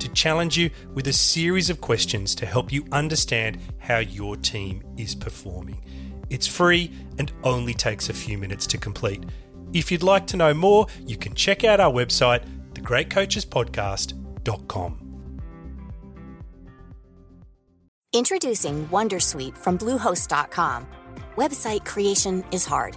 to challenge you with a series of questions to help you understand how your team is performing. It's free and only takes a few minutes to complete. If you'd like to know more, you can check out our website, thegreatcoachespodcast.com. Introducing Wondersuite from Bluehost.com. Website creation is hard,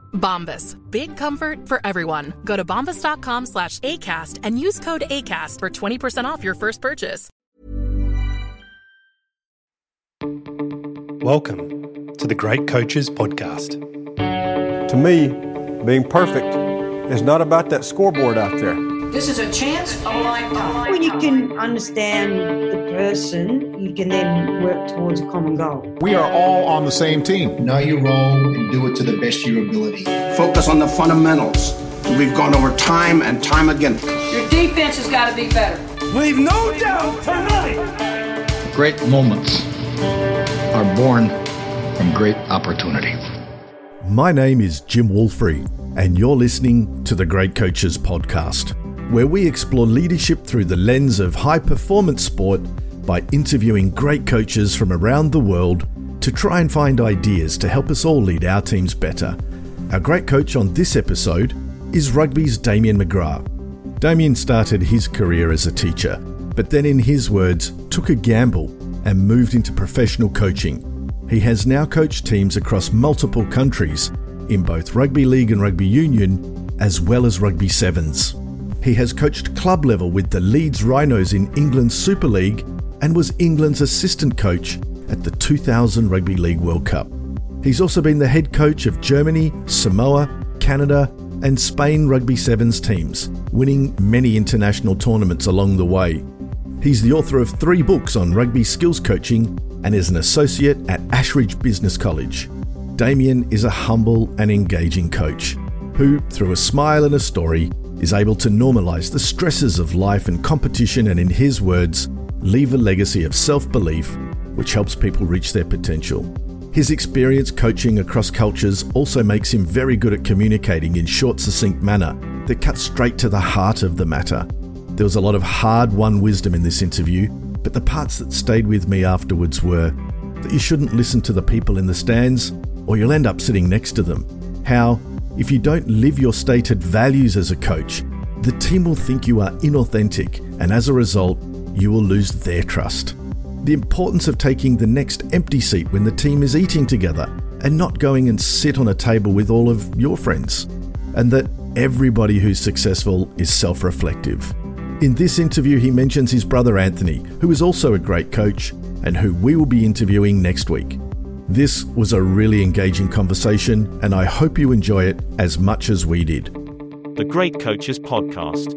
Bombas. Big comfort for everyone. Go to bombas.com slash ACAST and use code ACAST for 20% off your first purchase. Welcome to the Great Coaches Podcast. To me, being perfect is not about that scoreboard out there. This is a chance of a lifetime. When you can understand the person, you can then work towards a common goal. We are all on the same team. Know your role and do it to the best of your ability. Focus on the fundamentals. We've gone over time and time again. Your defense has got to be better. Leave no doubt tonight. Great moments are born from great opportunity. My name is Jim Wolfrey, and you're listening to the Great Coaches Podcast, where we explore leadership through the lens of high performance sport by interviewing great coaches from around the world to try and find ideas to help us all lead our teams better. Our great coach on this episode is rugby's Damian McGrath. Damian started his career as a teacher, but then, in his words, took a gamble and moved into professional coaching. He has now coached teams across multiple countries in both rugby league and rugby union, as well as rugby sevens. He has coached club level with the Leeds Rhinos in England's Super League and was England's assistant coach at the 2000 Rugby League World Cup. He's also been the head coach of Germany, Samoa, Canada, and Spain Rugby Sevens teams, winning many international tournaments along the way. He's the author of three books on rugby skills coaching and is an associate at Ashridge Business College. Damian is a humble and engaging coach who, through a smile and a story, is able to normalize the stresses of life and competition and, in his words, leave a legacy of self belief which helps people reach their potential. His experience coaching across cultures also makes him very good at communicating in short, succinct manner that cuts straight to the heart of the matter. There was a lot of hard won wisdom in this interview, but the parts that stayed with me afterwards were that you shouldn't listen to the people in the stands or you'll end up sitting next to them. How, if you don't live your stated values as a coach, the team will think you are inauthentic and as a result, you will lose their trust. The importance of taking the next empty seat when the team is eating together and not going and sit on a table with all of your friends. And that everybody who's successful is self reflective. In this interview, he mentions his brother Anthony, who is also a great coach and who we will be interviewing next week. This was a really engaging conversation, and I hope you enjoy it as much as we did. The Great Coaches Podcast.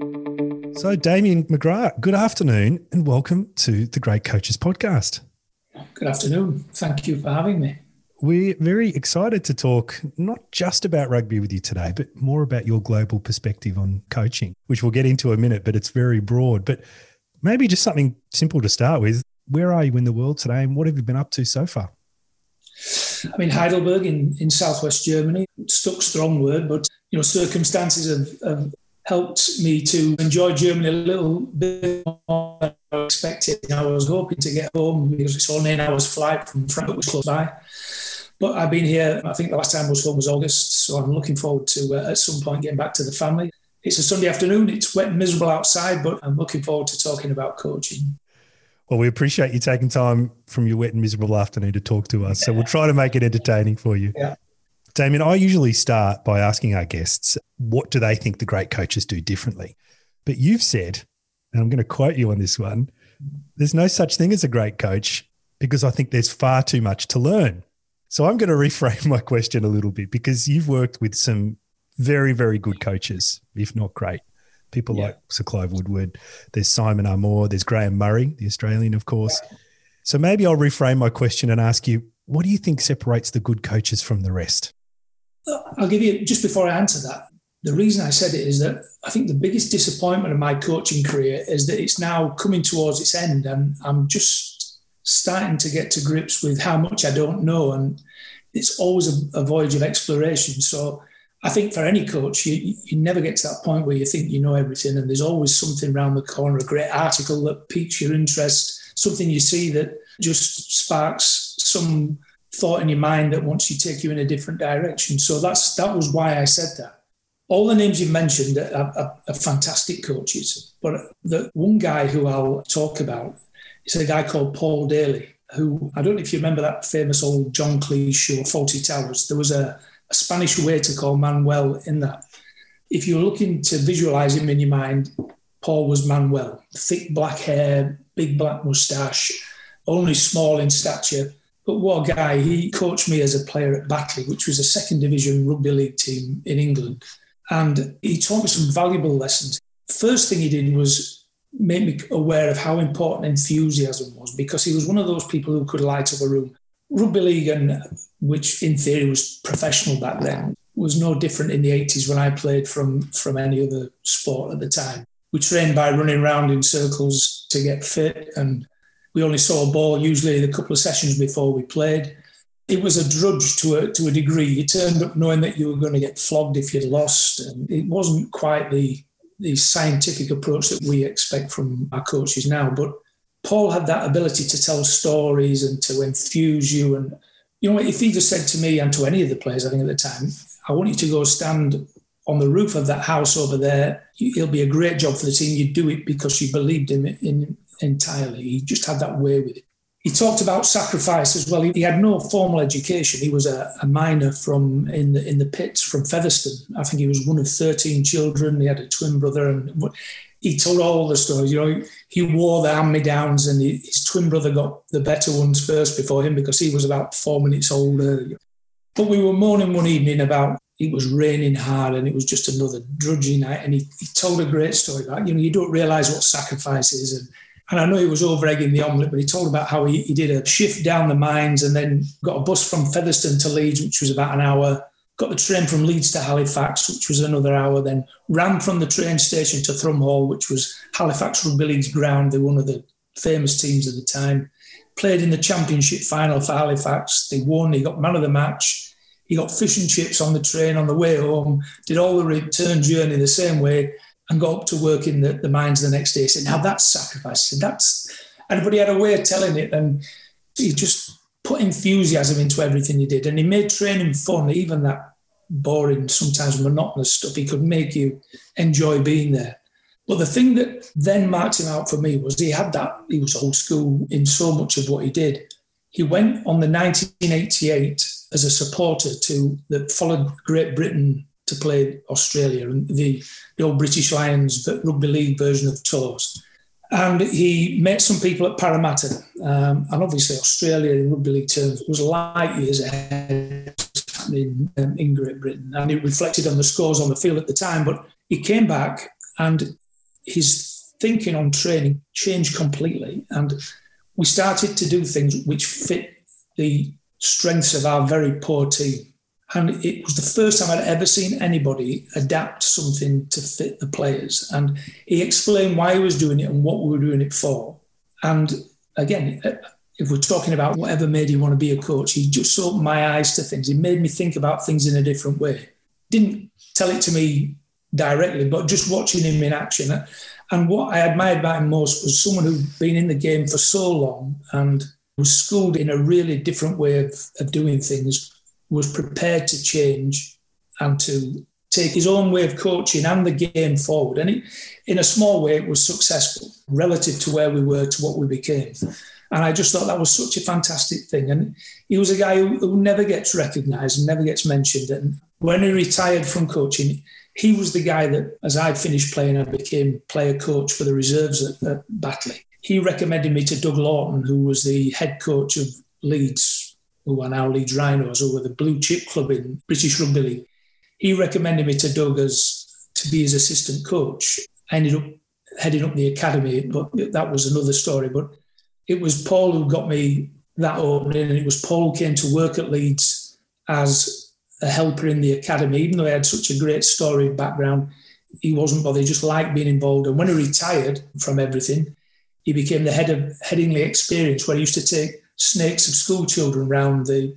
So, Damian McGrath, good afternoon and welcome to the Great Coaches Podcast. Good afternoon. Thank you for having me. We're very excited to talk not just about rugby with you today, but more about your global perspective on coaching, which we'll get into a minute, but it's very broad. But maybe just something simple to start with. Where are you in the world today and what have you been up to so far? I'm in Heidelberg in, in southwest Germany. Stuck strong word, but you know, circumstances have, have helped me to enjoy Germany a little bit more than I expected. I was hoping to get home because it's only an hour's flight from Frankfurt, which was close by. But I've been here, I think the last time I was home was August, so I'm looking forward to uh, at some point getting back to the family. It's a Sunday afternoon, it's wet and miserable outside, but I'm looking forward to talking about coaching. Well, we appreciate you taking time from your wet and miserable afternoon to talk to us. So we'll try to make it entertaining for you. Yeah. Damian, I usually start by asking our guests, what do they think the great coaches do differently? But you've said, and I'm going to quote you on this one there's no such thing as a great coach because I think there's far too much to learn. So I'm going to reframe my question a little bit because you've worked with some very, very good coaches, if not great. People yeah. like Sir Clive Woodward, there's Simon Amor, there's Graham Murray, the Australian, of course. Yeah. So maybe I'll reframe my question and ask you, what do you think separates the good coaches from the rest? I'll give you just before I answer that. The reason I said it is that I think the biggest disappointment of my coaching career is that it's now coming towards its end, and I'm just starting to get to grips with how much I don't know, and it's always a, a voyage of exploration. So I think for any coach, you, you never get to that point where you think you know everything, and there's always something around the corner, a great article that piques your interest, something you see that just sparks some thought in your mind that wants to take you in a different direction. So that's that was why I said that. All the names you've mentioned are, are, are fantastic coaches, but the one guy who I'll talk about is a guy called Paul Daly, who I don't know if you remember that famous old John Cleese show, Fawlty Towers. There was a, a Spanish waiter called Manuel in that. If you're looking to visualize him in your mind, Paul was Manuel, thick black hair, big black moustache, only small in stature but what a guy. He coached me as a player at Batley, which was a second division rugby league team in England. And he taught me some valuable lessons. First thing he did was make me aware of how important enthusiasm was because he was one of those people who could light up a room. Rugby league, and which in theory was professional back then, was no different in the 80s when I played from, from any other sport at the time. We trained by running around in circles to get fit and we only saw a ball usually a couple of sessions before we played. It was a drudge to a, to a degree. You turned up knowing that you were going to get flogged if you'd lost. And it wasn't quite the, the scientific approach that we expect from our coaches now. But Paul had that ability to tell stories and to infuse you. And, you know, if he just said to me and to any of the players, I think at the time, I want you to go stand on the roof of that house over there. It'll be a great job for the team. You do it because you believed in, in entirely. He just had that way with it. He talked about sacrifice as well. He, had no formal education. He was a, a miner from in the in the pits from Featherstone. I think he was one of thirteen children. He had a twin brother, and he told all the stories. You know, he wore the hand-me-downs, and his twin brother got the better ones first before him because he was about four minutes older. But we were moaning one evening about it was raining hard and it was just another drudgy night. And he, he told a great story about, you know, you don't realise what sacrifice is and and I know he was over egging the omelette, but he told about how he, he did a shift down the mines and then got a bus from Featherstone to Leeds, which was about an hour, got the train from Leeds to Halifax, which was another hour, then ran from the train station to Thrum Hall, which was Halifax Rugby League's ground. They were one of the famous teams at the time. Played in the championship final for Halifax. They won. He got man of the match. He got fish and chips on the train on the way home. Did all the return journey the same way and got up to work in the, the mines the next day. He said, now that's sacrifice. Said, that's, everybody had a way of telling it. And he just put enthusiasm into everything he did. And he made training fun, even that boring, sometimes monotonous stuff. He could make you enjoy being there. But the thing that then marked him out for me was he had that, he was old school in so much of what he did. He went on the 1988 as a supporter to that followed Great Britain to play Australia and the, the old British Lions rugby league version of tours. And he met some people at Parramatta. Um, and obviously, Australia in rugby league terms was light years ahead in, um, in Great Britain. And it reflected on the scores on the field at the time. But he came back and his thinking on training changed completely. And we started to do things which fit the strengths of our very poor team. And it was the first time I'd ever seen anybody adapt something to fit the players. And he explained why he was doing it and what we were doing it for. And again, if we're talking about whatever made you want to be a coach, he just opened my eyes to things. He made me think about things in a different way. Didn't tell it to me directly, but just watching him in action. And what I admired about him most was someone who'd been in the game for so long and was schooled in a really different way of, of doing things, was prepared to change and to take his own way of coaching and the game forward. And it, in a small way, it was successful relative to where we were to what we became. And I just thought that was such a fantastic thing. And he was a guy who, who never gets recognised and never gets mentioned. And when he retired from coaching, he was the guy that, as I finished playing, I became player coach for the reserves at, at Batley. He recommended me to Doug Laughton, who was the head coach of Leeds, who are now Leeds Rhinos, who were the blue chip club in British Rugby League. He recommended me to Doug as to be his assistant coach. I ended up heading up the academy, but that was another story. But it was Paul who got me that opening, and it was Paul who came to work at Leeds as a helper in the academy, even though he had such a great story background. He wasn't bothered, he just liked being involved. And when he retired from everything, he became the head of Headingley Experience, where he used to take snakes of school children around the,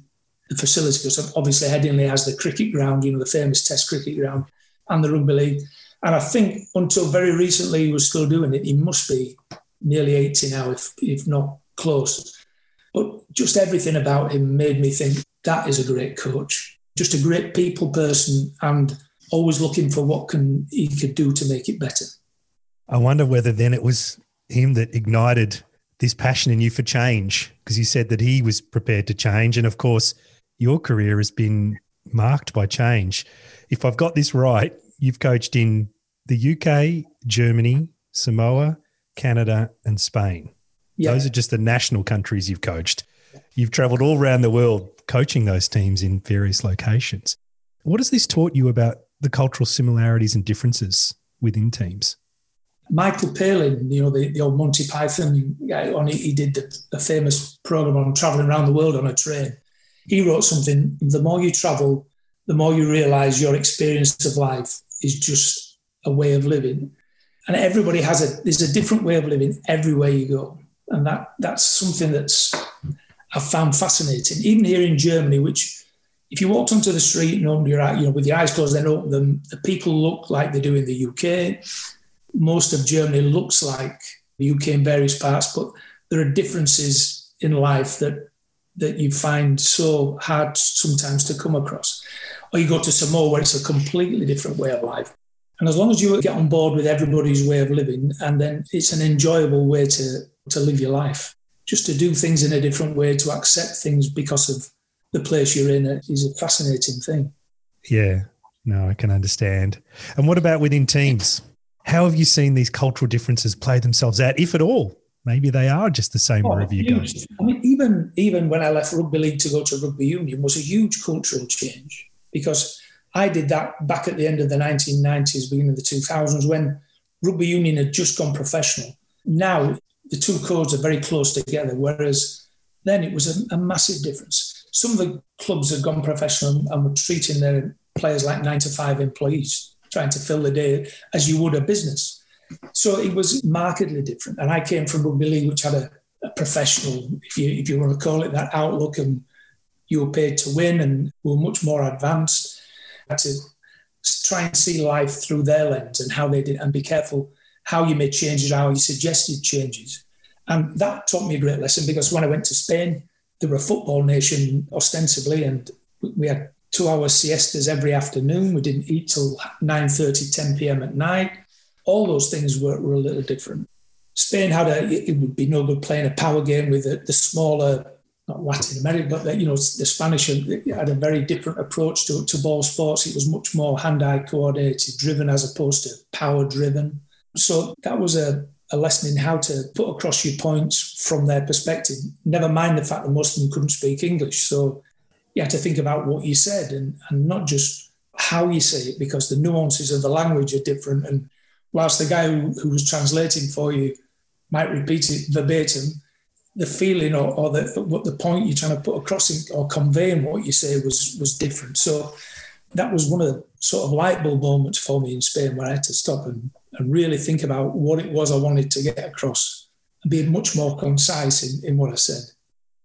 the facility. Because obviously, Headingley has the cricket ground, you know, the famous Test cricket ground, and the rugby league. And I think until very recently, he was still doing it. He must be nearly 80 now, if, if not close. But just everything about him made me think that is a great coach, just a great people person, and always looking for what can he could do to make it better. I wonder whether then it was him that ignited this passion in you for change, because you said that he was prepared to change, and of course, your career has been marked by change. If I've got this right, you've coached in the UK, Germany, Samoa, Canada, and Spain. Yeah. Those are just the national countries you've coached. You've traveled all around the world coaching those teams in various locations. What has this taught you about the cultural similarities and differences within teams? Michael Palin, you know, the, the old Monty Python guy, on he did the, the famous program on traveling around the world on a train. He wrote something the more you travel, the more you realize your experience of life is just a way of living and everybody has a there's a different way of living everywhere you go. And that that's something that's I've found fascinating. Even here in Germany which if you walked onto the street and opened your you know with your eyes closed then open them the people look like they do in the UK most of Germany looks like the UK in various parts but there are differences in life that that you find so hard sometimes to come across. Or you go to Samoa where it's a completely different way of life and as long as you get on board with everybody's way of living, and then it's an enjoyable way to, to live your life, just to do things in a different way, to accept things because of the place you're in uh, is a fascinating thing. Yeah, no, I can understand. And what about within teams? How have you seen these cultural differences play themselves out, if at all? Maybe they are just the same oh, wherever you go. I mean, even even when I left rugby league to go to rugby union was a huge cultural change because I did that back at the end of the 1990s, beginning of the 2000s, when rugby union had just gone professional. Now the two codes are very close together, whereas then it was a, a massive difference. Some of the clubs had gone professional and were treating their players like nine to five employees, trying to fill the day as you would a business. So it was markedly different. And I came from rugby league, which had a, a professional, if you if you want to call it that, outlook, and you were paid to win and were much more advanced to try and see life through their lens and how they did, and be careful how you made changes, how you suggested changes. And that taught me a great lesson because when I went to Spain, they were a football nation ostensibly, and we had two hour siestas every afternoon. We didn't eat till 9.30, 10 p.m. at night. All those things were, were a little different. Spain had a, it would be no good playing a power game with the, the smaller not Latin America, but you know the Spanish had a very different approach to, to ball sports. It was much more hand-eye coordinated, driven as opposed to power-driven. So that was a, a lesson in how to put across your points from their perspective. Never mind the fact that most of them couldn't speak English, so you had to think about what you said and, and not just how you say it, because the nuances of the language are different. And whilst the guy who, who was translating for you might repeat it verbatim, the feeling or, or the what the point you're trying to put across or convey in what you say was was different. So that was one of the sort of light bulb moments for me in Spain where I had to stop and, and really think about what it was I wanted to get across and be much more concise in, in what I said.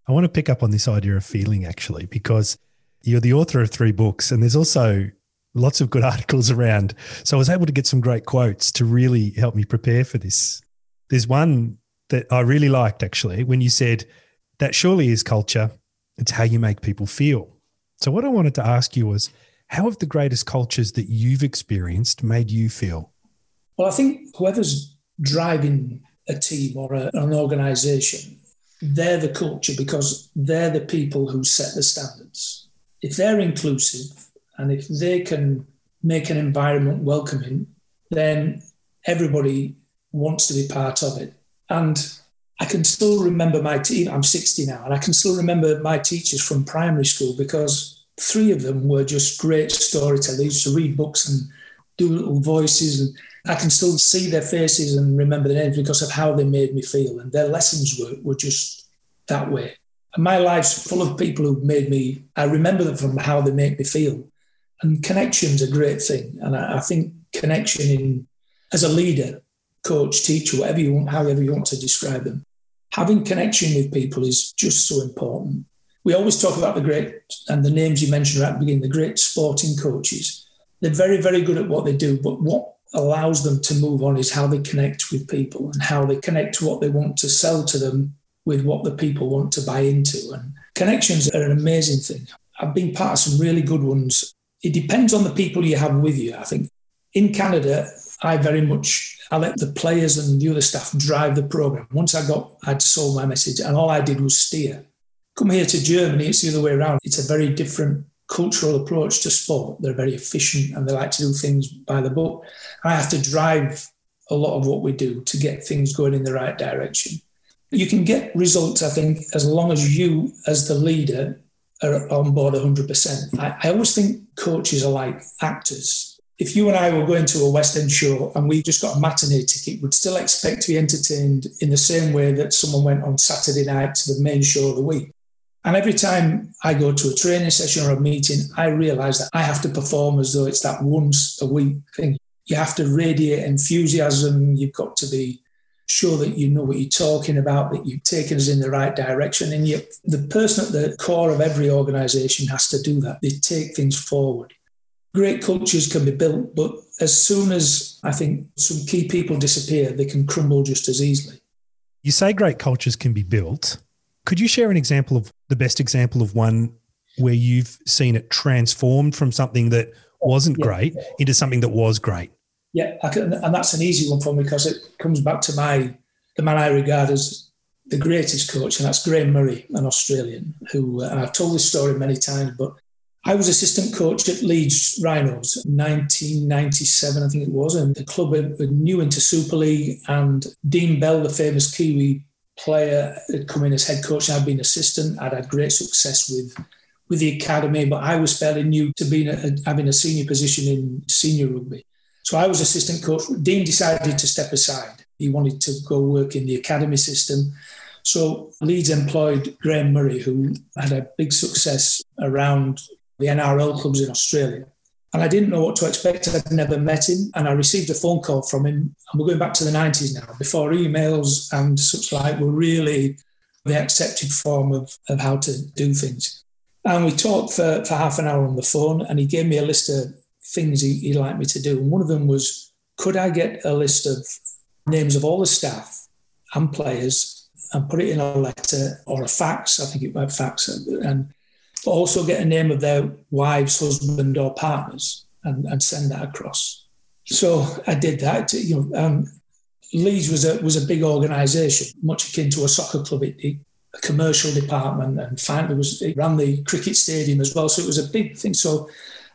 I want to pick up on this idea of feeling actually, because you're the author of three books, and there's also lots of good articles around. So I was able to get some great quotes to really help me prepare for this. There's one that I really liked actually when you said that surely is culture. It's how you make people feel. So what I wanted to ask you was how have the greatest cultures that you've experienced made you feel? Well, I think whoever's driving a team or a, an organization, they're the culture because they're the people who set the standards. If they're inclusive and if they can make an environment welcoming, then everybody wants to be part of it. And I can still remember my team. I'm 60 now, and I can still remember my teachers from primary school because three of them were just great storytellers. To read books and do little voices, and I can still see their faces and remember their names because of how they made me feel. And their lessons were, were just that way. And my life's full of people who made me, I remember them from how they make me feel. And connection's a great thing. And I, I think connection in as a leader coach, teacher, whatever you want, however you want to describe them. Having connection with people is just so important. We always talk about the great, and the names you mentioned at the beginning, the great sporting coaches. They're very, very good at what they do, but what allows them to move on is how they connect with people and how they connect to what they want to sell to them with what the people want to buy into. And connections are an amazing thing. I've been part of some really good ones. It depends on the people you have with you. I think in Canada, I very much I let the players and the other staff drive the program. Once I got, I'd sold my message, and all I did was steer. Come here to Germany, it's the other way around. It's a very different cultural approach to sport. They're very efficient and they like to do things by the book. I have to drive a lot of what we do to get things going in the right direction. You can get results, I think, as long as you, as the leader, are on board 100%. I, I always think coaches are like actors if you and I were going to a West End show and we just got a matinee ticket, we'd still expect to be entertained in the same way that someone went on Saturday night to the main show of the week. And every time I go to a training session or a meeting, I realize that I have to perform as though it's that once a week thing. You have to radiate enthusiasm. You've got to be sure that you know what you're talking about, that you've taken us in the right direction. And the person at the core of every organization has to do that. They take things forward great cultures can be built, but as soon as I think some key people disappear, they can crumble just as easily. You say great cultures can be built. Could you share an example of the best example of one where you've seen it transformed from something that wasn't yeah. great into something that was great? Yeah, can, and that's an easy one for me because it comes back to my the man I regard as the greatest coach, and that's Graham Murray, an Australian, who, and I've told this story many times, but I was assistant coach at Leeds Rhinos, 1997, I think it was, and the club were new into Super League. And Dean Bell, the famous Kiwi player, had come in as head coach. I'd been assistant. I'd had great success with with the academy, but I was fairly new to being a, having a senior position in senior rugby. So I was assistant coach. Dean decided to step aside. He wanted to go work in the academy system. So Leeds employed Graham Murray, who had a big success around the NRL clubs in Australia. And I didn't know what to expect. I'd never met him. And I received a phone call from him. And we're going back to the 90s now, before emails and such like were really the accepted form of, of how to do things. And we talked for, for half an hour on the phone, and he gave me a list of things he, he'd like me to do. And one of them was could I get a list of names of all the staff and players and put it in a letter or a fax? I think it was fax. And but also get a name of their wives, husband, or partners and, and send that across. So I did that. You know, um, Leeds was a was a big organisation, much akin to a soccer club. It, it, a commercial department, and finally was it ran the cricket stadium as well. So it was a big thing. So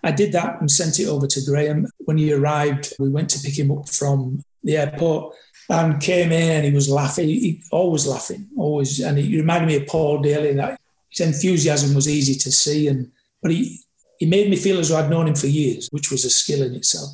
I did that and sent it over to Graham. When he arrived, we went to pick him up from the airport and came in and he was laughing. He, always laughing, always. And he reminded me of Paul Daly. His enthusiasm was easy to see, and but he he made me feel as though I'd known him for years, which was a skill in itself.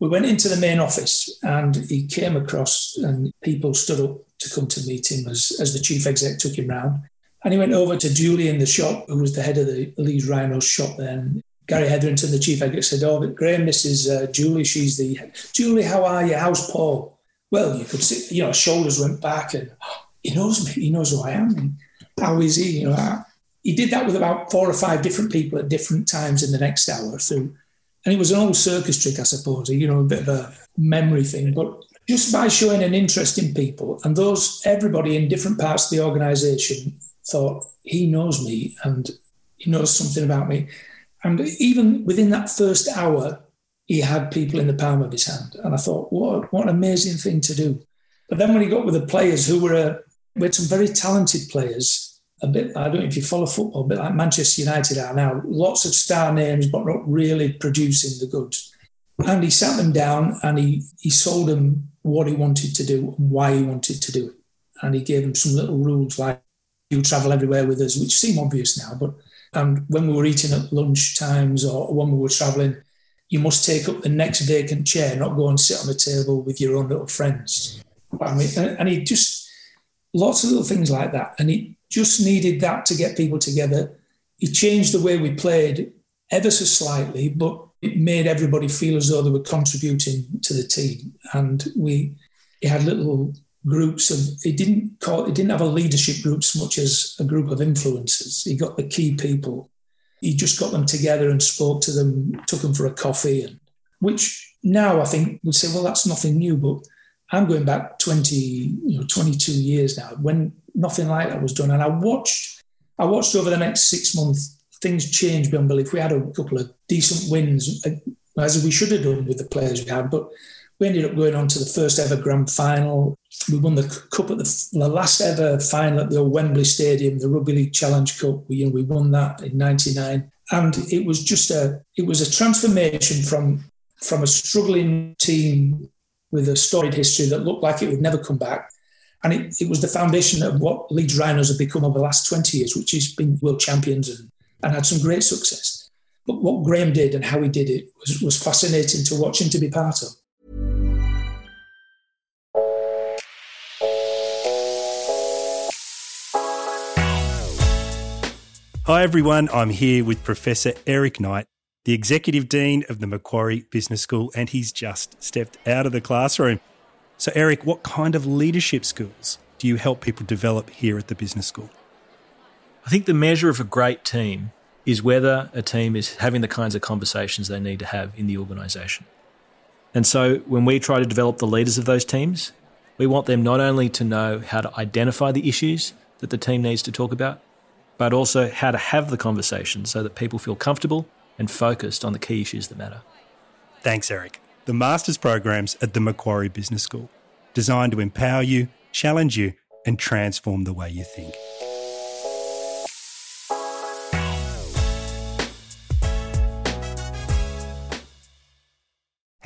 We went into the main office, and he came across, and people stood up to come to meet him as as the chief exec took him round. And he went over to Julie in the shop, who was the head of the Leeds Rhinos shop then. Gary Hetherington, the chief exec, said, Oh, but Graham, is uh, Julie. She's the Julie, how are you? How's Paul? Well, you could see, you know, shoulders went back and oh, he knows me. He knows who I am. How is he? You know, he did that with about four or five different people at different times in the next hour through And it was an old circus trick, I suppose, you know, a bit of a memory thing. But just by showing an interest in people, and those everybody in different parts of the organisation thought he knows me and he knows something about me. And even within that first hour, he had people in the palm of his hand. And I thought, what, what an amazing thing to do. But then when he got with the players who were, uh, we had some very talented players, a bit, I don't know if you follow football, a bit like Manchester United are now, lots of star names, but not really producing the goods. And he sat them down and he, he sold them what he wanted to do and why he wanted to do it. And he gave them some little rules like you travel everywhere with us, which seem obvious now, but and when we were eating at lunch times or when we were traveling, you must take up the next vacant chair, not go and sit on the table with your own little friends. I mean, and he just lots of little things like that, and he just needed that to get people together. He changed the way we played ever so slightly, but it made everybody feel as though they were contributing to the team. And we he had little groups of he didn't call he didn't have a leadership group so much as a group of influencers. He got the key people. He just got them together and spoke to them, took them for a coffee, and which now I think would say, well, that's nothing new, but I'm going back 20, you know, 22 years now when nothing like that was done. And I watched, I watched over the next six months, things change beyond belief. We had a couple of decent wins, uh, as we should have done with the players we had, but we ended up going on to the first ever grand final. We won the cup at the, the last ever final at the Wembley Stadium, the Rugby League Challenge Cup. We, you know, we won that in '99, and it was just a it was a transformation from from a struggling team with a storied history that looked like it would never come back. And it, it was the foundation of what Leeds Rhinos have become over the last 20 years, which has been world champions and, and had some great success. But what Graham did and how he did it was, was fascinating to watch and to be part of. Hi, everyone. I'm here with Professor Eric Knight, the Executive Dean of the Macquarie Business School, and he's just stepped out of the classroom. So, Eric, what kind of leadership skills do you help people develop here at the Business School? I think the measure of a great team is whether a team is having the kinds of conversations they need to have in the organisation. And so, when we try to develop the leaders of those teams, we want them not only to know how to identify the issues that the team needs to talk about, but also how to have the conversation so that people feel comfortable and focused on the key issues that matter. Thanks, Eric. The master's programs at the Macquarie Business School, designed to empower you, challenge you, and transform the way you think.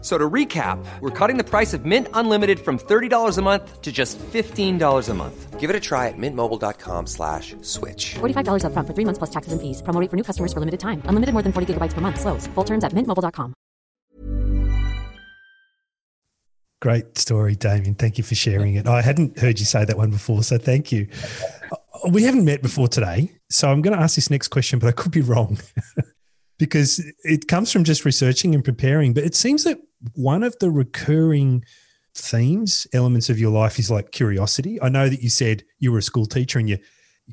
So to recap, we're cutting the price of Mint Unlimited from $30 a month to just $15 a month. Give it a try at mintmobile.com slash switch. $45 up front for three months plus taxes and fees. Promo for new customers for limited time. Unlimited more than 40 gigabytes per month. Slows. Full terms at mintmobile.com. Great story, Damian. Thank you for sharing it. I hadn't heard you say that one before, so thank you. Uh, we haven't met before today, so I'm going to ask this next question, but I could be wrong. because it comes from just researching and preparing. But it seems that one of the recurring themes, elements of your life is like curiosity. I know that you said you were a school teacher and you,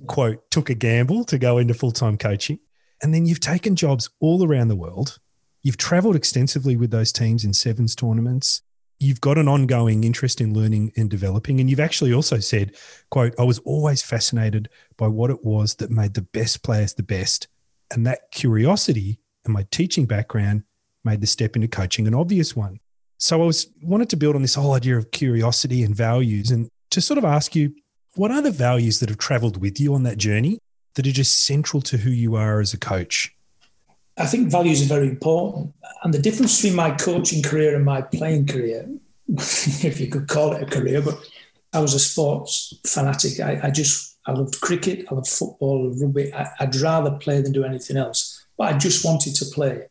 quote, took a gamble to go into full time coaching. And then you've taken jobs all around the world. You've traveled extensively with those teams in sevens tournaments. You've got an ongoing interest in learning and developing. And you've actually also said, quote, I was always fascinated by what it was that made the best players the best. And that curiosity and my teaching background made the step into coaching an obvious one. So I was wanted to build on this whole idea of curiosity and values and to sort of ask you, what are the values that have traveled with you on that journey that are just central to who you are as a coach? I think values are very important. And the difference between my coaching career and my playing career, if you could call it a career, but I was a sports fanatic. I, I just, I loved cricket, I loved football, rugby. I, I'd rather play than do anything else. But I just wanted to play.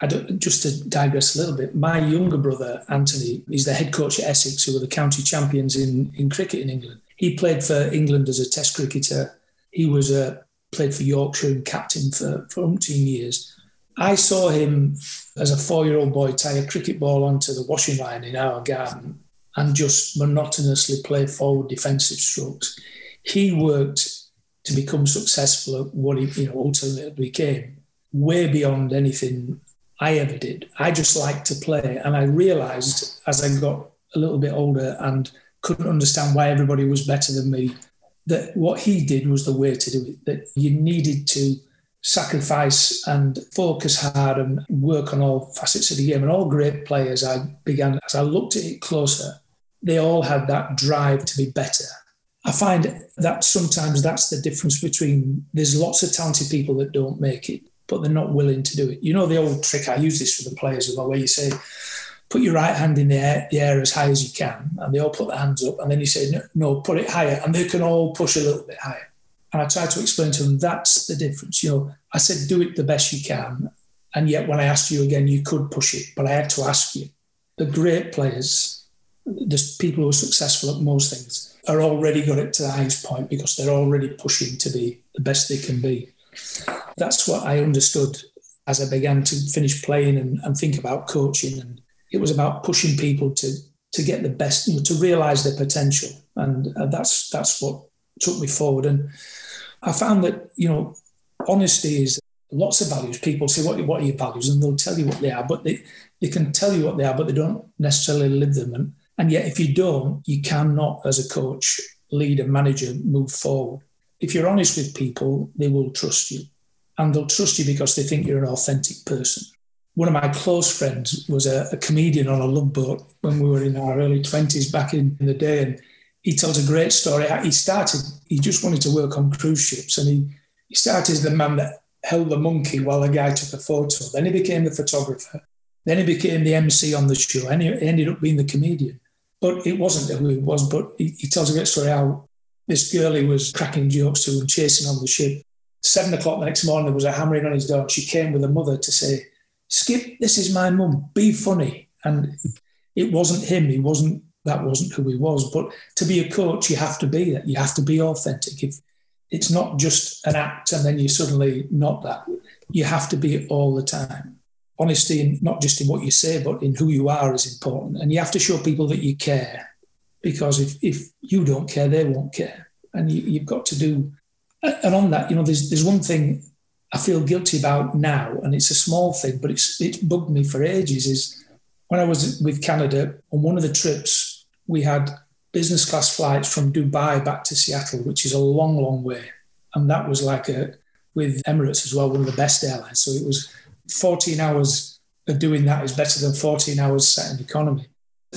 I don't, just to digress a little bit, my younger brother, Anthony, is the head coach at Essex, who were the county champions in, in cricket in England. He played for England as a test cricketer. He was a, played for Yorkshire and captain for, for umpteen years. I saw him as a four year old boy tie a cricket ball onto the washing line in our garden and just monotonously play forward defensive strokes. He worked to become successful at what he you know, ultimately became, way beyond anything I ever did. I just liked to play. And I realized as I got a little bit older and couldn't understand why everybody was better than me, that what he did was the way to do it, that you needed to sacrifice and focus hard and work on all facets of the game. And all great players, I began, as I looked at it closer, they all had that drive to be better. I find that sometimes that's the difference between there's lots of talented people that don't make it, but they're not willing to do it. You know, the old trick, I use this for the players as well, where you say, put your right hand in the air, the air as high as you can, and they all put their hands up, and then you say, no, no, put it higher, and they can all push a little bit higher. And I try to explain to them that's the difference. You know, I said, do it the best you can. And yet, when I asked you again, you could push it, but I had to ask you. The great players, the people who are successful at most things, are already got it to the highest point because they're already pushing to be the best they can be. That's what I understood as I began to finish playing and, and think about coaching. And it was about pushing people to to get the best, you know, to realise their potential, and uh, that's that's what took me forward. And I found that, you know, honesty is lots of values. People say, what, what are your values? And they'll tell you what they are, but they, they can tell you what they are, but they don't necessarily live them. And, and yet, if you don't, you cannot, as a coach, lead a manager, move forward. If you're honest with people, they will trust you. And they'll trust you because they think you're an authentic person. One of my close friends was a, a comedian on a love boat when we were in our early 20s back in, in the day. And he tells a great story. He started, he just wanted to work on cruise ships and he, he started as the man that held the monkey while the guy took a photo. Then he became the photographer. Then he became the MC on the show and he ended up being the comedian. But it wasn't who he was, but he, he tells a great story how this girl he was cracking jokes to and chasing on the ship. Seven o'clock the next morning, there was a hammering on his door. She came with a mother to say, Skip, this is my mum, be funny. And it wasn't him. He wasn't that wasn't who he was. But to be a coach, you have to be that. You have to be authentic. If it's not just an act and then you're suddenly not that, you have to be it all the time. Honesty, in, not just in what you say, but in who you are, is important. And you have to show people that you care, because if, if you don't care, they won't care. And you, you've got to do. And on that, you know, there's there's one thing I feel guilty about now, and it's a small thing, but it's it's bugged me for ages. Is when I was with Canada on one of the trips, we had business class flights from Dubai back to Seattle, which is a long, long way. And that was like a, with Emirates as well, one of the best airlines. So it was 14 hours of doing that is better than 14 hours sat in economy.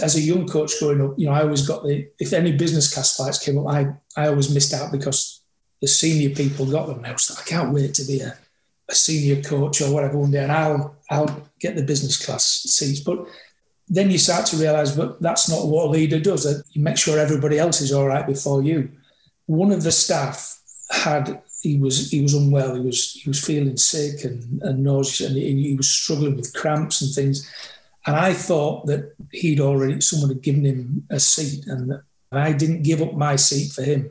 As a young coach growing up, you know, I always got the, if any business class flights came up, I, I always missed out because the senior people got them. I was like, I can't wait to be a, a senior coach or whatever one day, and I'll, I'll get the business class seats. But then you start to realize, but that's not what a leader does. That You make sure everybody else is all right before you. One of the staff had he was he was unwell. He was he was feeling sick and, and nauseous, and he, he was struggling with cramps and things. And I thought that he'd already someone had given him a seat, and, I didn't give up my seat for him.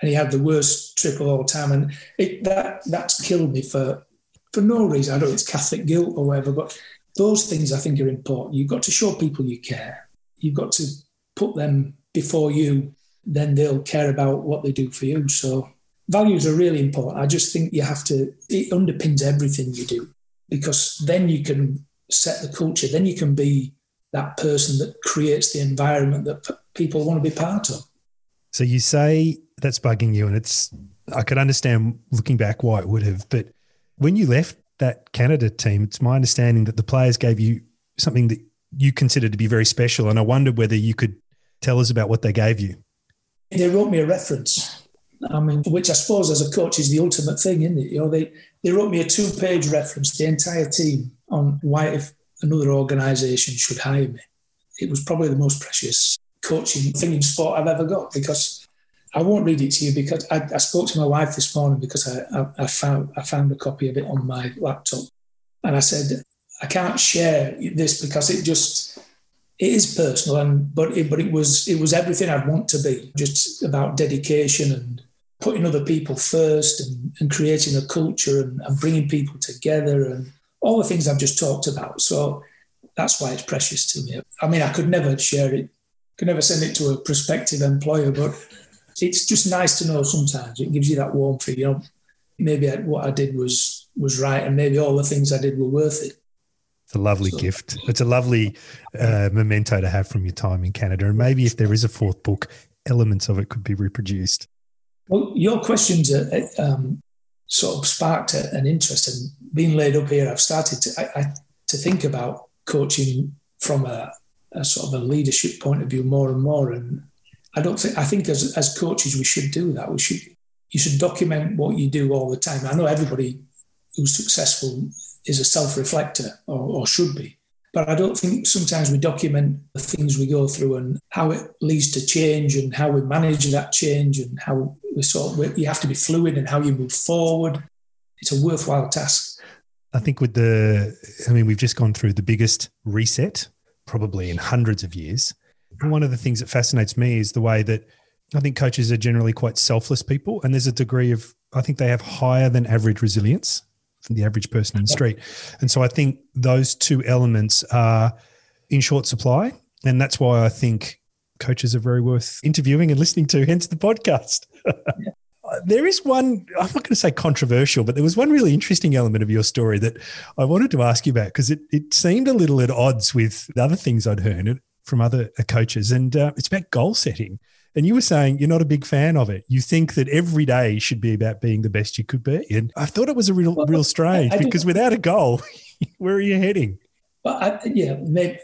And he had the worst trip of all time, and it, that that's killed me for for no reason. I don't know it's Catholic guilt or whatever, but those things I think are important. You've got to show people you care. You've got to put them before you, then they'll care about what they do for you. So values are really important. I just think you have to, it underpins everything you do because then you can set the culture, then you can be that person that creates the environment that p- people want to be part of. So you say that's bugging you, and it's, I could understand looking back why it would have, but when you left that Canada team, it's my understanding that the players gave you something that you considered to be very special. And I wondered whether you could tell us about what they gave you. They wrote me a reference. I mean, which I suppose as a coach is the ultimate thing, isn't it? You know, they, they wrote me a two page reference, the entire team, on why if another organisation should hire me. It was probably the most precious coaching thing in sport I've ever got because I won't read it to you because I, I spoke to my wife this morning because I, I, I, found I found a copy of it on my laptop, and I said I can't share this because it just it is personal and but it, but it was it was everything I'd want to be just about dedication and putting other people first and, and creating a culture and, and bringing people together and all the things I've just talked about. So that's why it's precious to me. I mean, I could never share it, could never send it to a prospective employer, but it's just nice to know sometimes. It gives you that warmth, you know, maybe what I did was was right, and maybe all the things I did were worth it. It's a lovely so, gift. It's a lovely uh, memento to have from your time in Canada, and maybe if there is a fourth book, elements of it could be reproduced. Well, your questions are, um, sort of sparked an interest, and being laid up here, I've started to I, I, to think about coaching from a, a, sort of a leadership point of view more and more. And I don't think I think as as coaches we should do that. We should you should document what you do all the time. I know everybody who's successful is a self-reflector or, or should be. But I don't think sometimes we document the things we go through and how it leads to change and how we manage that change and how we sort of, you have to be fluid and how you move forward. It's a worthwhile task. I think with the, I mean, we've just gone through the biggest reset probably in hundreds of years. One of the things that fascinates me is the way that I think coaches are generally quite selfless people, and there's a degree of, I think they have higher than average resilience the average person in the street. And so I think those two elements are in short supply. And that's why I think coaches are very worth interviewing and listening to, hence the podcast. there is one, I'm not going to say controversial, but there was one really interesting element of your story that I wanted to ask you about because it, it seemed a little at odds with the other things I'd heard from other coaches. And uh, it's about goal setting. And you were saying you're not a big fan of it. You think that every day should be about being the best you could be. And I thought it was a real, well, real strange I, I because without a goal, where are you heading? Well, I, yeah, maybe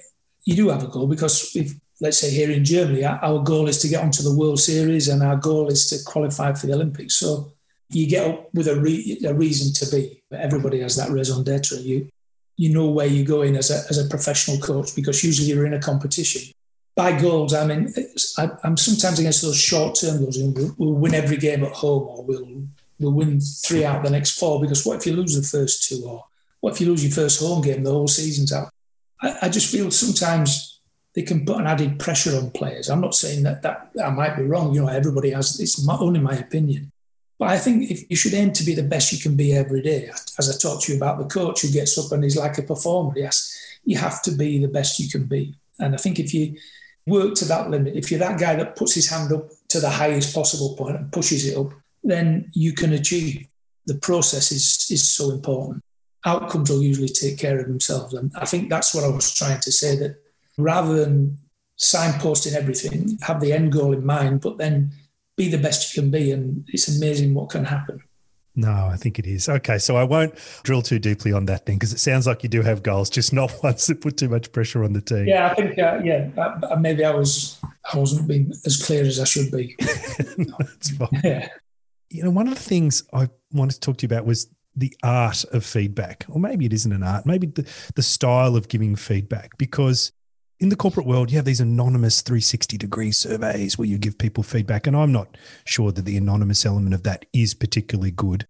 you do have a goal because if, let's say here in Germany, our goal is to get onto the World Series and our goal is to qualify for the Olympics. So you get up with a, re, a reason to be. Everybody has that raison d'etre. You you know where you're going as a, as a professional coach because usually you're in a competition by goals, I mean, I, am sometimes against those short term goals. We'll, we'll, win every game at home, or we'll we'll win three out the next four. Because what if you lose the first two, or what if you lose your first home game? The whole season's out. I, I just feel sometimes they can put an added pressure on players. I'm not saying that that I might be wrong. You know, everybody has. It's my, only my opinion. But I think if you should aim to be the best you can be every day. As I talked to you about the coach who gets up and is like a performer, yes, you have to be the best you can be. And I think if you work to that limit, if you're that guy that puts his hand up to the highest possible point and pushes it up, then you can achieve. The process is, is so important. Outcomes will usually take care of themselves. And I think that's what I was trying to say that rather than signposting everything, have the end goal in mind, but then be the best you can be. And it's amazing what can happen. No, I think it is. Okay, so I won't drill too deeply on that thing because it sounds like you do have goals, just not ones that put too much pressure on the team. Yeah, I think uh, yeah, uh, maybe I was I wasn't being as clear as I should be. no, that's fine. Yeah. You know, one of the things I wanted to talk to you about was the art of feedback, or maybe it isn't an art, maybe the, the style of giving feedback, because in the corporate world, you have these anonymous 360 degree surveys where you give people feedback. And I'm not sure that the anonymous element of that is particularly good.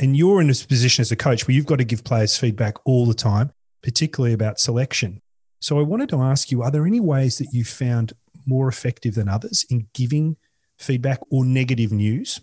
And you're in a position as a coach where you've got to give players feedback all the time, particularly about selection. So I wanted to ask you are there any ways that you found more effective than others in giving feedback or negative news?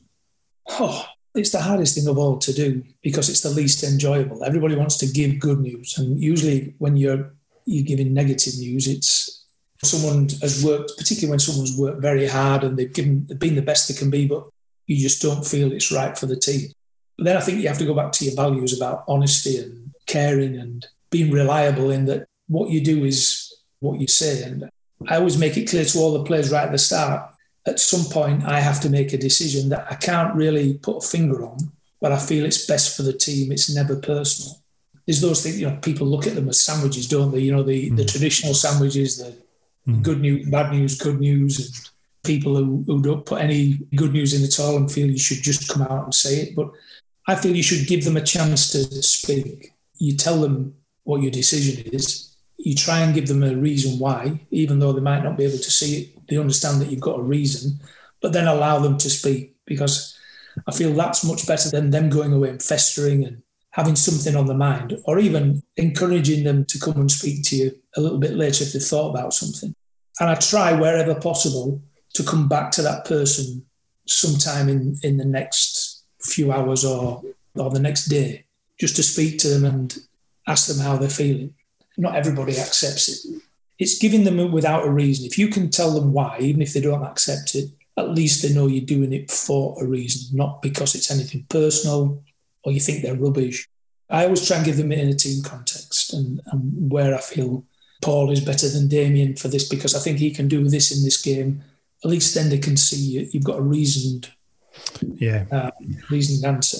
Oh, it's the hardest thing of all to do because it's the least enjoyable. Everybody wants to give good news. And usually, when you're you're giving negative news. It's someone has worked, particularly when someone's worked very hard and they've given they've been the best they can be, but you just don't feel it's right for the team. But then I think you have to go back to your values about honesty and caring and being reliable in that what you do is what you say. And I always make it clear to all the players right at the start. At some point, I have to make a decision that I can't really put a finger on, but I feel it's best for the team. It's never personal there's those things, you know, people look at them as sandwiches, don't they? You know, the, mm. the traditional sandwiches, the mm. good news, bad news, good news, and people who, who don't put any good news in at all and feel you should just come out and say it. But I feel you should give them a chance to speak. You tell them what your decision is. You try and give them a reason why, even though they might not be able to see it. They understand that you've got a reason, but then allow them to speak because I feel that's much better than them going away and festering and having something on the mind, or even encouraging them to come and speak to you a little bit later if they've thought about something. And I try wherever possible to come back to that person sometime in, in the next few hours or, or the next day, just to speak to them and ask them how they're feeling. Not everybody accepts it. It's giving them without a reason. If you can tell them why, even if they don't accept it, at least they know you're doing it for a reason, not because it's anything personal or you think they're rubbish. I always try and give them in a team context and, and where I feel Paul is better than Damian for this because I think he can do this in this game. At least then they can see you, you've got a reasoned, yeah, uh, reasoned answer.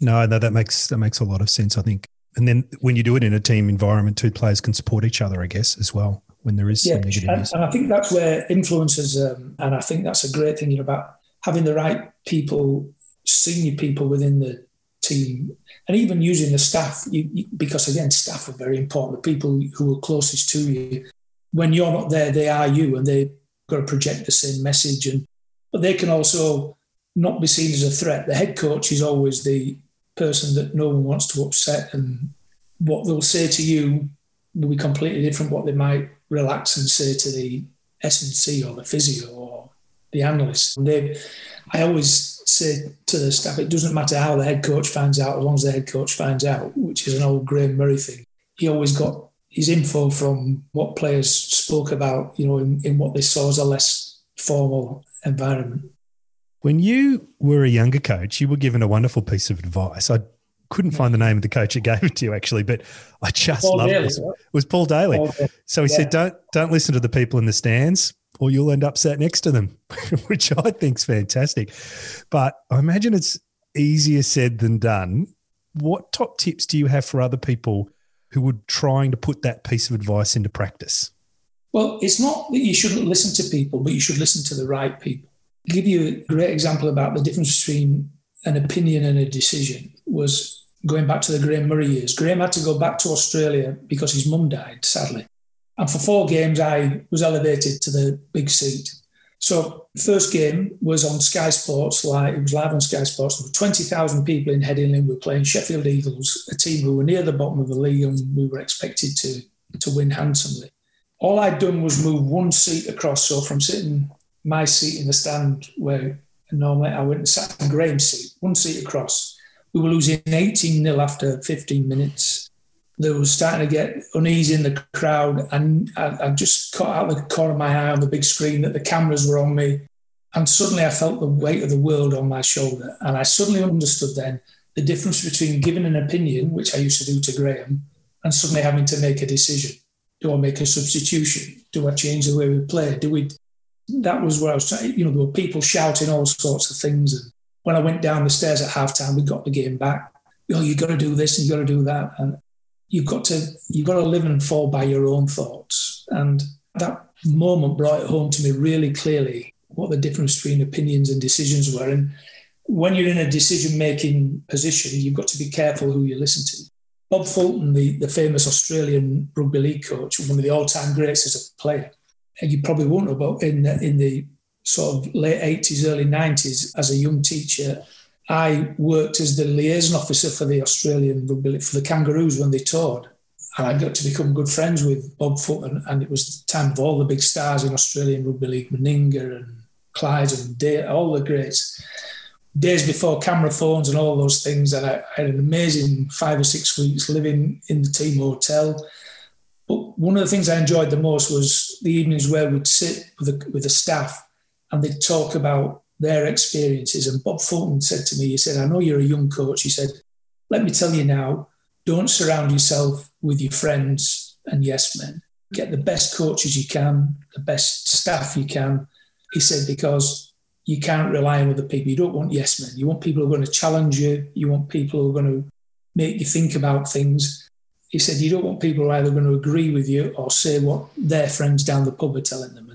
No, no, that makes that makes a lot of sense. I think, and then when you do it in a team environment, two players can support each other, I guess, as well. When there is yeah, some negative and, and I think that's where influencers, um, and I think that's a great thing you know, about having the right people, senior people within the team, and even using the staff, you, you, because again, staff are very important. The people who are closest to you, when you're not there, they are you, and they've got to project the same message. And but they can also not be seen as a threat. The head coach is always the person that no one wants to upset, and what they'll say to you will be completely different what they might relax and say to the S&C or the physio or the analyst. And they, I always say to the staff, it doesn't matter how the head coach finds out, as long as the head coach finds out, which is an old Graham Murray thing. He always got his info from what players spoke about, you know, in, in what they saw as a less formal environment. When you were a younger coach, you were given a wonderful piece of advice. I couldn't find the name of the coach that gave it to you actually, but I just Paul loved Daly, it. It was Paul Daly. Paul Daly. So he Yeah. said, "Don't don't listen to the people in the stands, or you'll end up sat next to them," which I think's fantastic. But I imagine it's easier said than done. What top tips do you have for other people who were trying to put that piece of advice into practice? Well, it's not that you shouldn't listen to people, but you should listen to the right people. I'll give you a great example about the difference between an opinion and a decision was going back to the Graham Murray years. Graham had to go back to Australia because his mum died, sadly. And for four games, I was elevated to the big seat. So first game was on Sky Sports, like it was live on Sky Sports. There were 20,000 people in Headingley. We were playing Sheffield Eagles, a team who were near the bottom of the league and we were expected to, to win handsomely. All I'd done was move one seat across. So from sitting my seat in the stand where normally I went and sat in Graham's seat, one seat across. We were losing 18 0 after 15 minutes. There was starting to get uneasy in the crowd, and I, I just caught out the corner of my eye on the big screen that the cameras were on me. And suddenly I felt the weight of the world on my shoulder. And I suddenly understood then the difference between giving an opinion, which I used to do to Graham, and suddenly having to make a decision. Do I make a substitution? Do I change the way we play? Do we that was where I was trying. You know, there were people shouting all sorts of things. And when I went down the stairs at halftime, we got the game back. Oh, you got to do this and you got to do that, and you've got to you've got to live and fall by your own thoughts. And that moment brought it home to me really clearly what the difference between opinions and decisions were. And when you're in a decision making position, you've got to be careful who you listen to. Bob Fulton, the, the famous Australian rugby league coach, one of the all time greats as a player, and you probably won't know about in the, in the sort of late 80s, early 90s, as a young teacher, I worked as the liaison officer for the Australian rugby league, for the Kangaroos when they toured. And I got to become good friends with Bob Fulton. And it was the time of all the big stars in Australian rugby league, Meninga and Clyde and Day, all the greats. Days before camera phones and all those things. And I, I had an amazing five or six weeks living in the team hotel. But one of the things I enjoyed the most was the evenings where we'd sit with the, with the staff and they'd talk about their experiences. And Bob Fulton said to me, he said, I know you're a young coach. He said, let me tell you now, don't surround yourself with your friends and yes men. Get the best coaches you can, the best staff you can. He said, because you can't rely on other people. You don't want yes men. You want people who are going to challenge you. You want people who are going to make you think about things. He said, you don't want people who are either going to agree with you or say what their friends down the pub are telling them.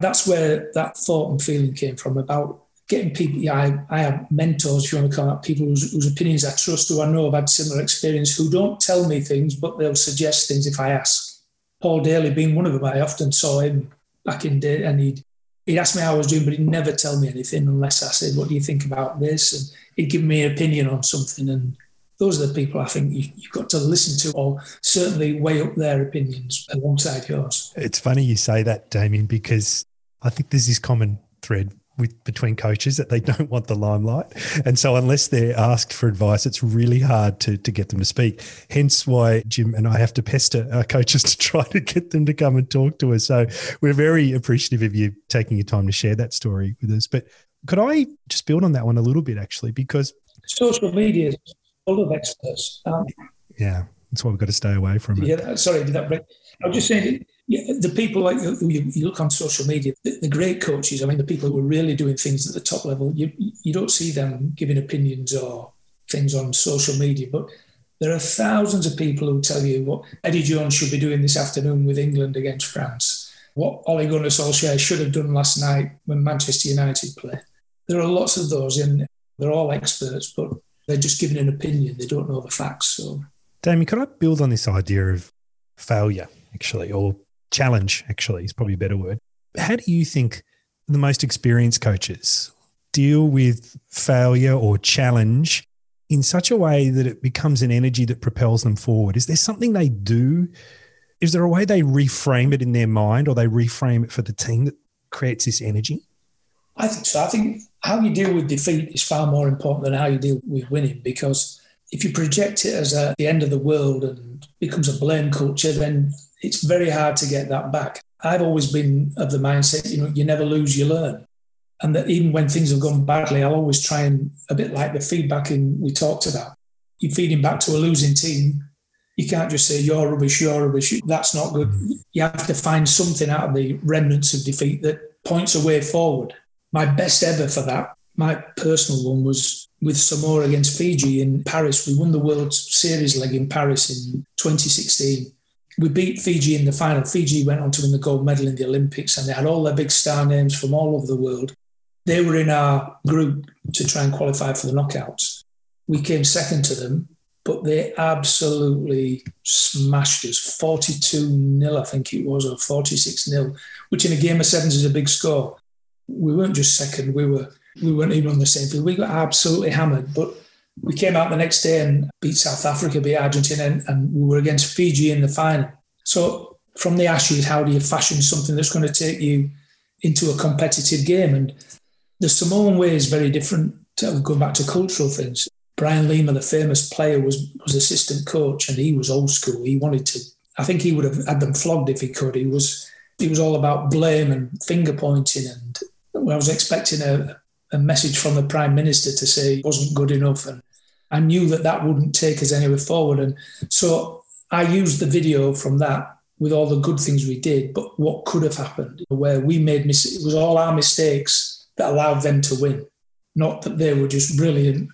That's where that thought and feeling came from about getting people. Yeah, I, I have mentors, if you want to call it, people whose, whose opinions I trust, who I know have had similar experience, who don't tell me things, but they'll suggest things if I ask. Paul Daly being one of them, I often saw him back in day, and he'd he'd ask me how I was doing, but he'd never tell me anything unless I said, "What do you think about this?" And he'd give me an opinion on something. And those are the people I think you, you've got to listen to, or certainly weigh up their opinions alongside yours. It's funny you say that, Damian, because I think there's this common thread with between coaches that they don't want the limelight, and so unless they're asked for advice, it's really hard to to get them to speak. Hence why Jim and I have to pester our coaches to try to get them to come and talk to us. So we're very appreciative of you taking your time to share that story with us. But could I just build on that one a little bit, actually, because social media is full of experts. Um, yeah, that's why we've got to stay away from it. Yeah, sorry, did that break? I was just saying, yeah, the people like you, you look on social media, the, the, great coaches. I mean, the people who are really doing things at the top level. You you don't see them giving opinions or things on social media, but there are thousands of people who tell you what Eddie Jones should be doing this afternoon with England against France. What Ole Gunnar Solskjaer should have done last night when Manchester United play. There are lots of those, and they're all experts, but they're just giving an opinion. They don't know the facts. So, Damian, could I build on this idea of failure, actually, or challenge, actually, is probably a better word. How do you think the most experienced coaches deal with failure or challenge in such a way that it becomes an energy that propels them forward? Is there something they do? Is there a way they reframe it in their mind or they reframe it for the team that creates this energy? I think so. I think how you deal with defeat is far more important than how you deal with winning because if you project it as a, the end of the world and becomes a blame culture, then it's very hard to get that back. I've always been of the mindset, you know, you never lose, you learn. And that even when things have gone badly, I'll always try and, a bit like the feedback in, we talked about, you're feeding back to a losing team. You can't just say, you're rubbish, you're rubbish. That's not good. Mm-hmm. You have to find something out of the remnants of defeat that points a way forward. My best ever for that, my personal one was with Samoa against Fiji in Paris. We won the World Series leg in Paris in 2016 we beat Fiji in the final. Fiji went on to win the gold medal in the Olympics, and they had all their big star names from all over the world. They were in our group to try and qualify for the knockouts. We came second to them, but they absolutely smashed us 42 0, I think it was, or 46 0, which in a game of sevens is a big score. We weren't just second, we were we weren't even on the same field. We got absolutely hammered, but we came out the next day and beat South Africa, beat Argentina, and, and we were against Fiji in the final. So from the ashes, how do you fashion something that's going to take you into a competitive game? And the Samoan way is very different. To, going back to cultural things, Brian Lima, the famous player, was was assistant coach, and he was old school. He wanted to. I think he would have had them flogged if he could. He was he was all about blame and finger pointing, and I was expecting a, a message from the prime minister to say it wasn't good enough, and I knew that that wouldn't take us anywhere forward. And so I used the video from that with all the good things we did, but what could have happened where we made it was all our mistakes that allowed them to win, not that they were just brilliant.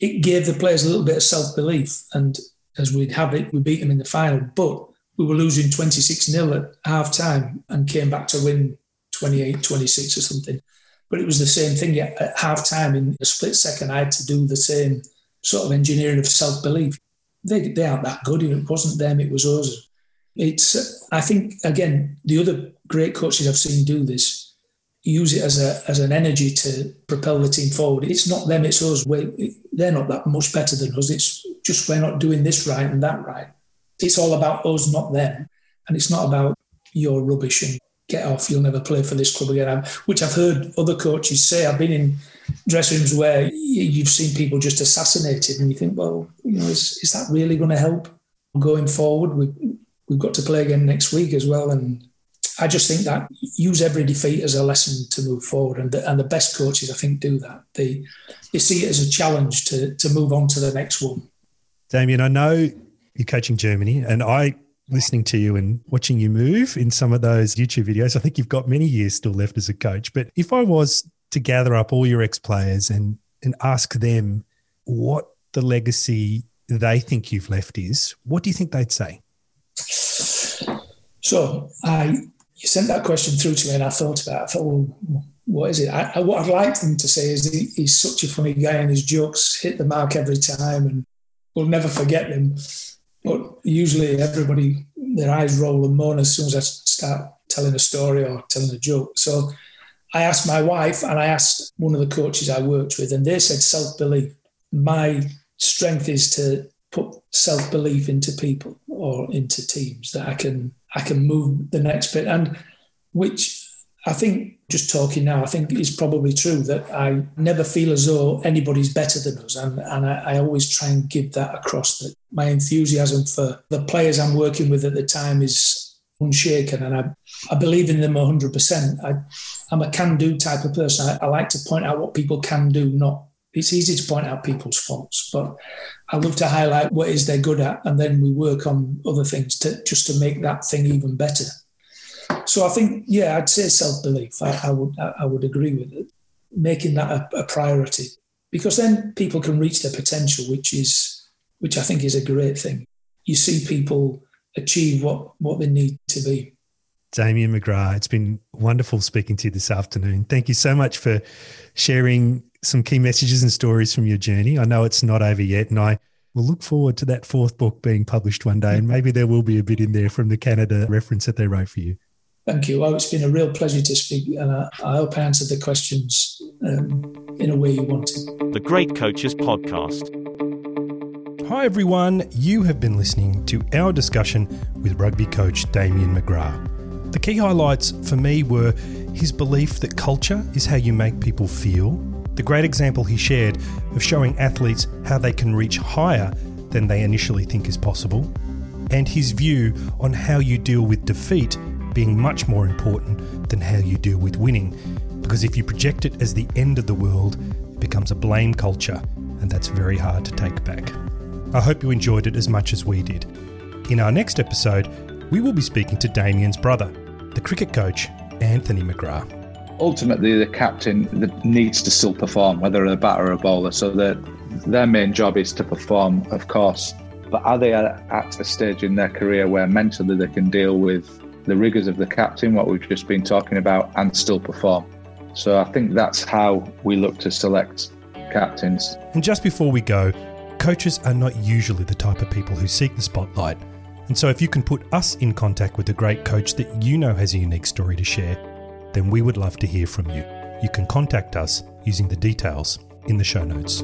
It gave the players a little bit of self belief, and as we'd have it, we beat them in the final, but we were losing 26 0 at half time and came back to win 28 26 or something. But it was the same thing at half time in a split second. I had to do the same sort of engineering of self belief. They, they aren't that good. It wasn't them, it was us. It's, I think, again, the other great coaches I've seen do this use it as a as an energy to propel the team forward. It's not them, it's us. we they're not that much better than us. It's just we're not doing this right and that right. It's all about us, not them. And it's not about your rubbish and get off, you'll never play for this club again. Which I've heard other coaches say. I've been in dressing rooms where you've seen people just assassinated, and you think, well, you know, is, is that really going to help going forward? We, we've got to play again next week as well, and I just think that use every defeat as a lesson to move forward, and the, and the best coaches I think do that. They they see it as a challenge to to move on to the next one. Damian, I know you're coaching Germany, and I listening to you and watching you move in some of those YouTube videos. I think you've got many years still left as a coach. But if I was to gather up all your ex players and and ask them what the legacy they think you've left is, what do you think they'd say? So I you sent that question through to me, and I thought about. It. I thought, well, what is it? I, I, what I'd like them to say is he, he's such a funny guy, and his jokes hit the mark every time, and we'll never forget them. But usually, everybody their eyes roll and moan as soon as I start telling a story or telling a joke. So I asked my wife and I asked one of the coaches I worked with, and they said self belief. My strength is to put self belief into people or into teams that I can I can move the next bit, and which I think just talking now, I think it's probably true that I never feel as though anybody's better than us. And, and I, I, always try and give that across that my enthusiasm for the players I'm working with at the time is unshaken. And I, I believe in them 100%. I, I'm a can do type of person. I, I like to point out what people can do, not it's easy to point out people's faults, but I love to highlight what is they're good at, and then we work on other things to just to make that thing even better. So I think, yeah, I'd say self belief. I, I, would I would agree with it, making that a, a, priority because then people can reach their potential, which is which I think is a great thing. You see people achieve what what they need to be. Damian McGrath, it's been wonderful speaking to you this afternoon. Thank you so much for sharing some key messages and stories from your journey. I know it's not over yet, and I will look forward to that fourth book being published one day. And maybe there will be a bit in there from the Canada reference that they wrote for you. Thank you. Well, it's been a real pleasure to speak, and I, I hope I answered the questions um, in a way you wanted. The Great Coaches Podcast. Hi, everyone. You have been listening to our discussion with rugby coach Damian McGrath. The key highlights for me were his belief that culture is how you make people feel, the great example he shared of showing athletes how they can reach higher than they initially think is possible, and his view on how you deal with defeat being much more important than how you deal with winning. Because if you project it as the end of the world, it becomes a blame culture, and that's very hard to take back. I hope you enjoyed it as much as we did. In our next episode, we will be speaking to Damian's brother, the cricket coach, Anthony McGrath ultimately the captain needs to still perform, whether a batter or a bowler. So their their main job is to perform, of course. But are they at a stage in their career where mentally they can deal with the rigours of the captain, what we've just been talking about, and still perform? So I think that's how we look to select captains. And just before we go, coaches are not usually the type of people who seek the spotlight. And so if you can put us in contact with a great coach that you know has a unique story to share, then we would love to hear from you. You can contact us using the details in the show notes.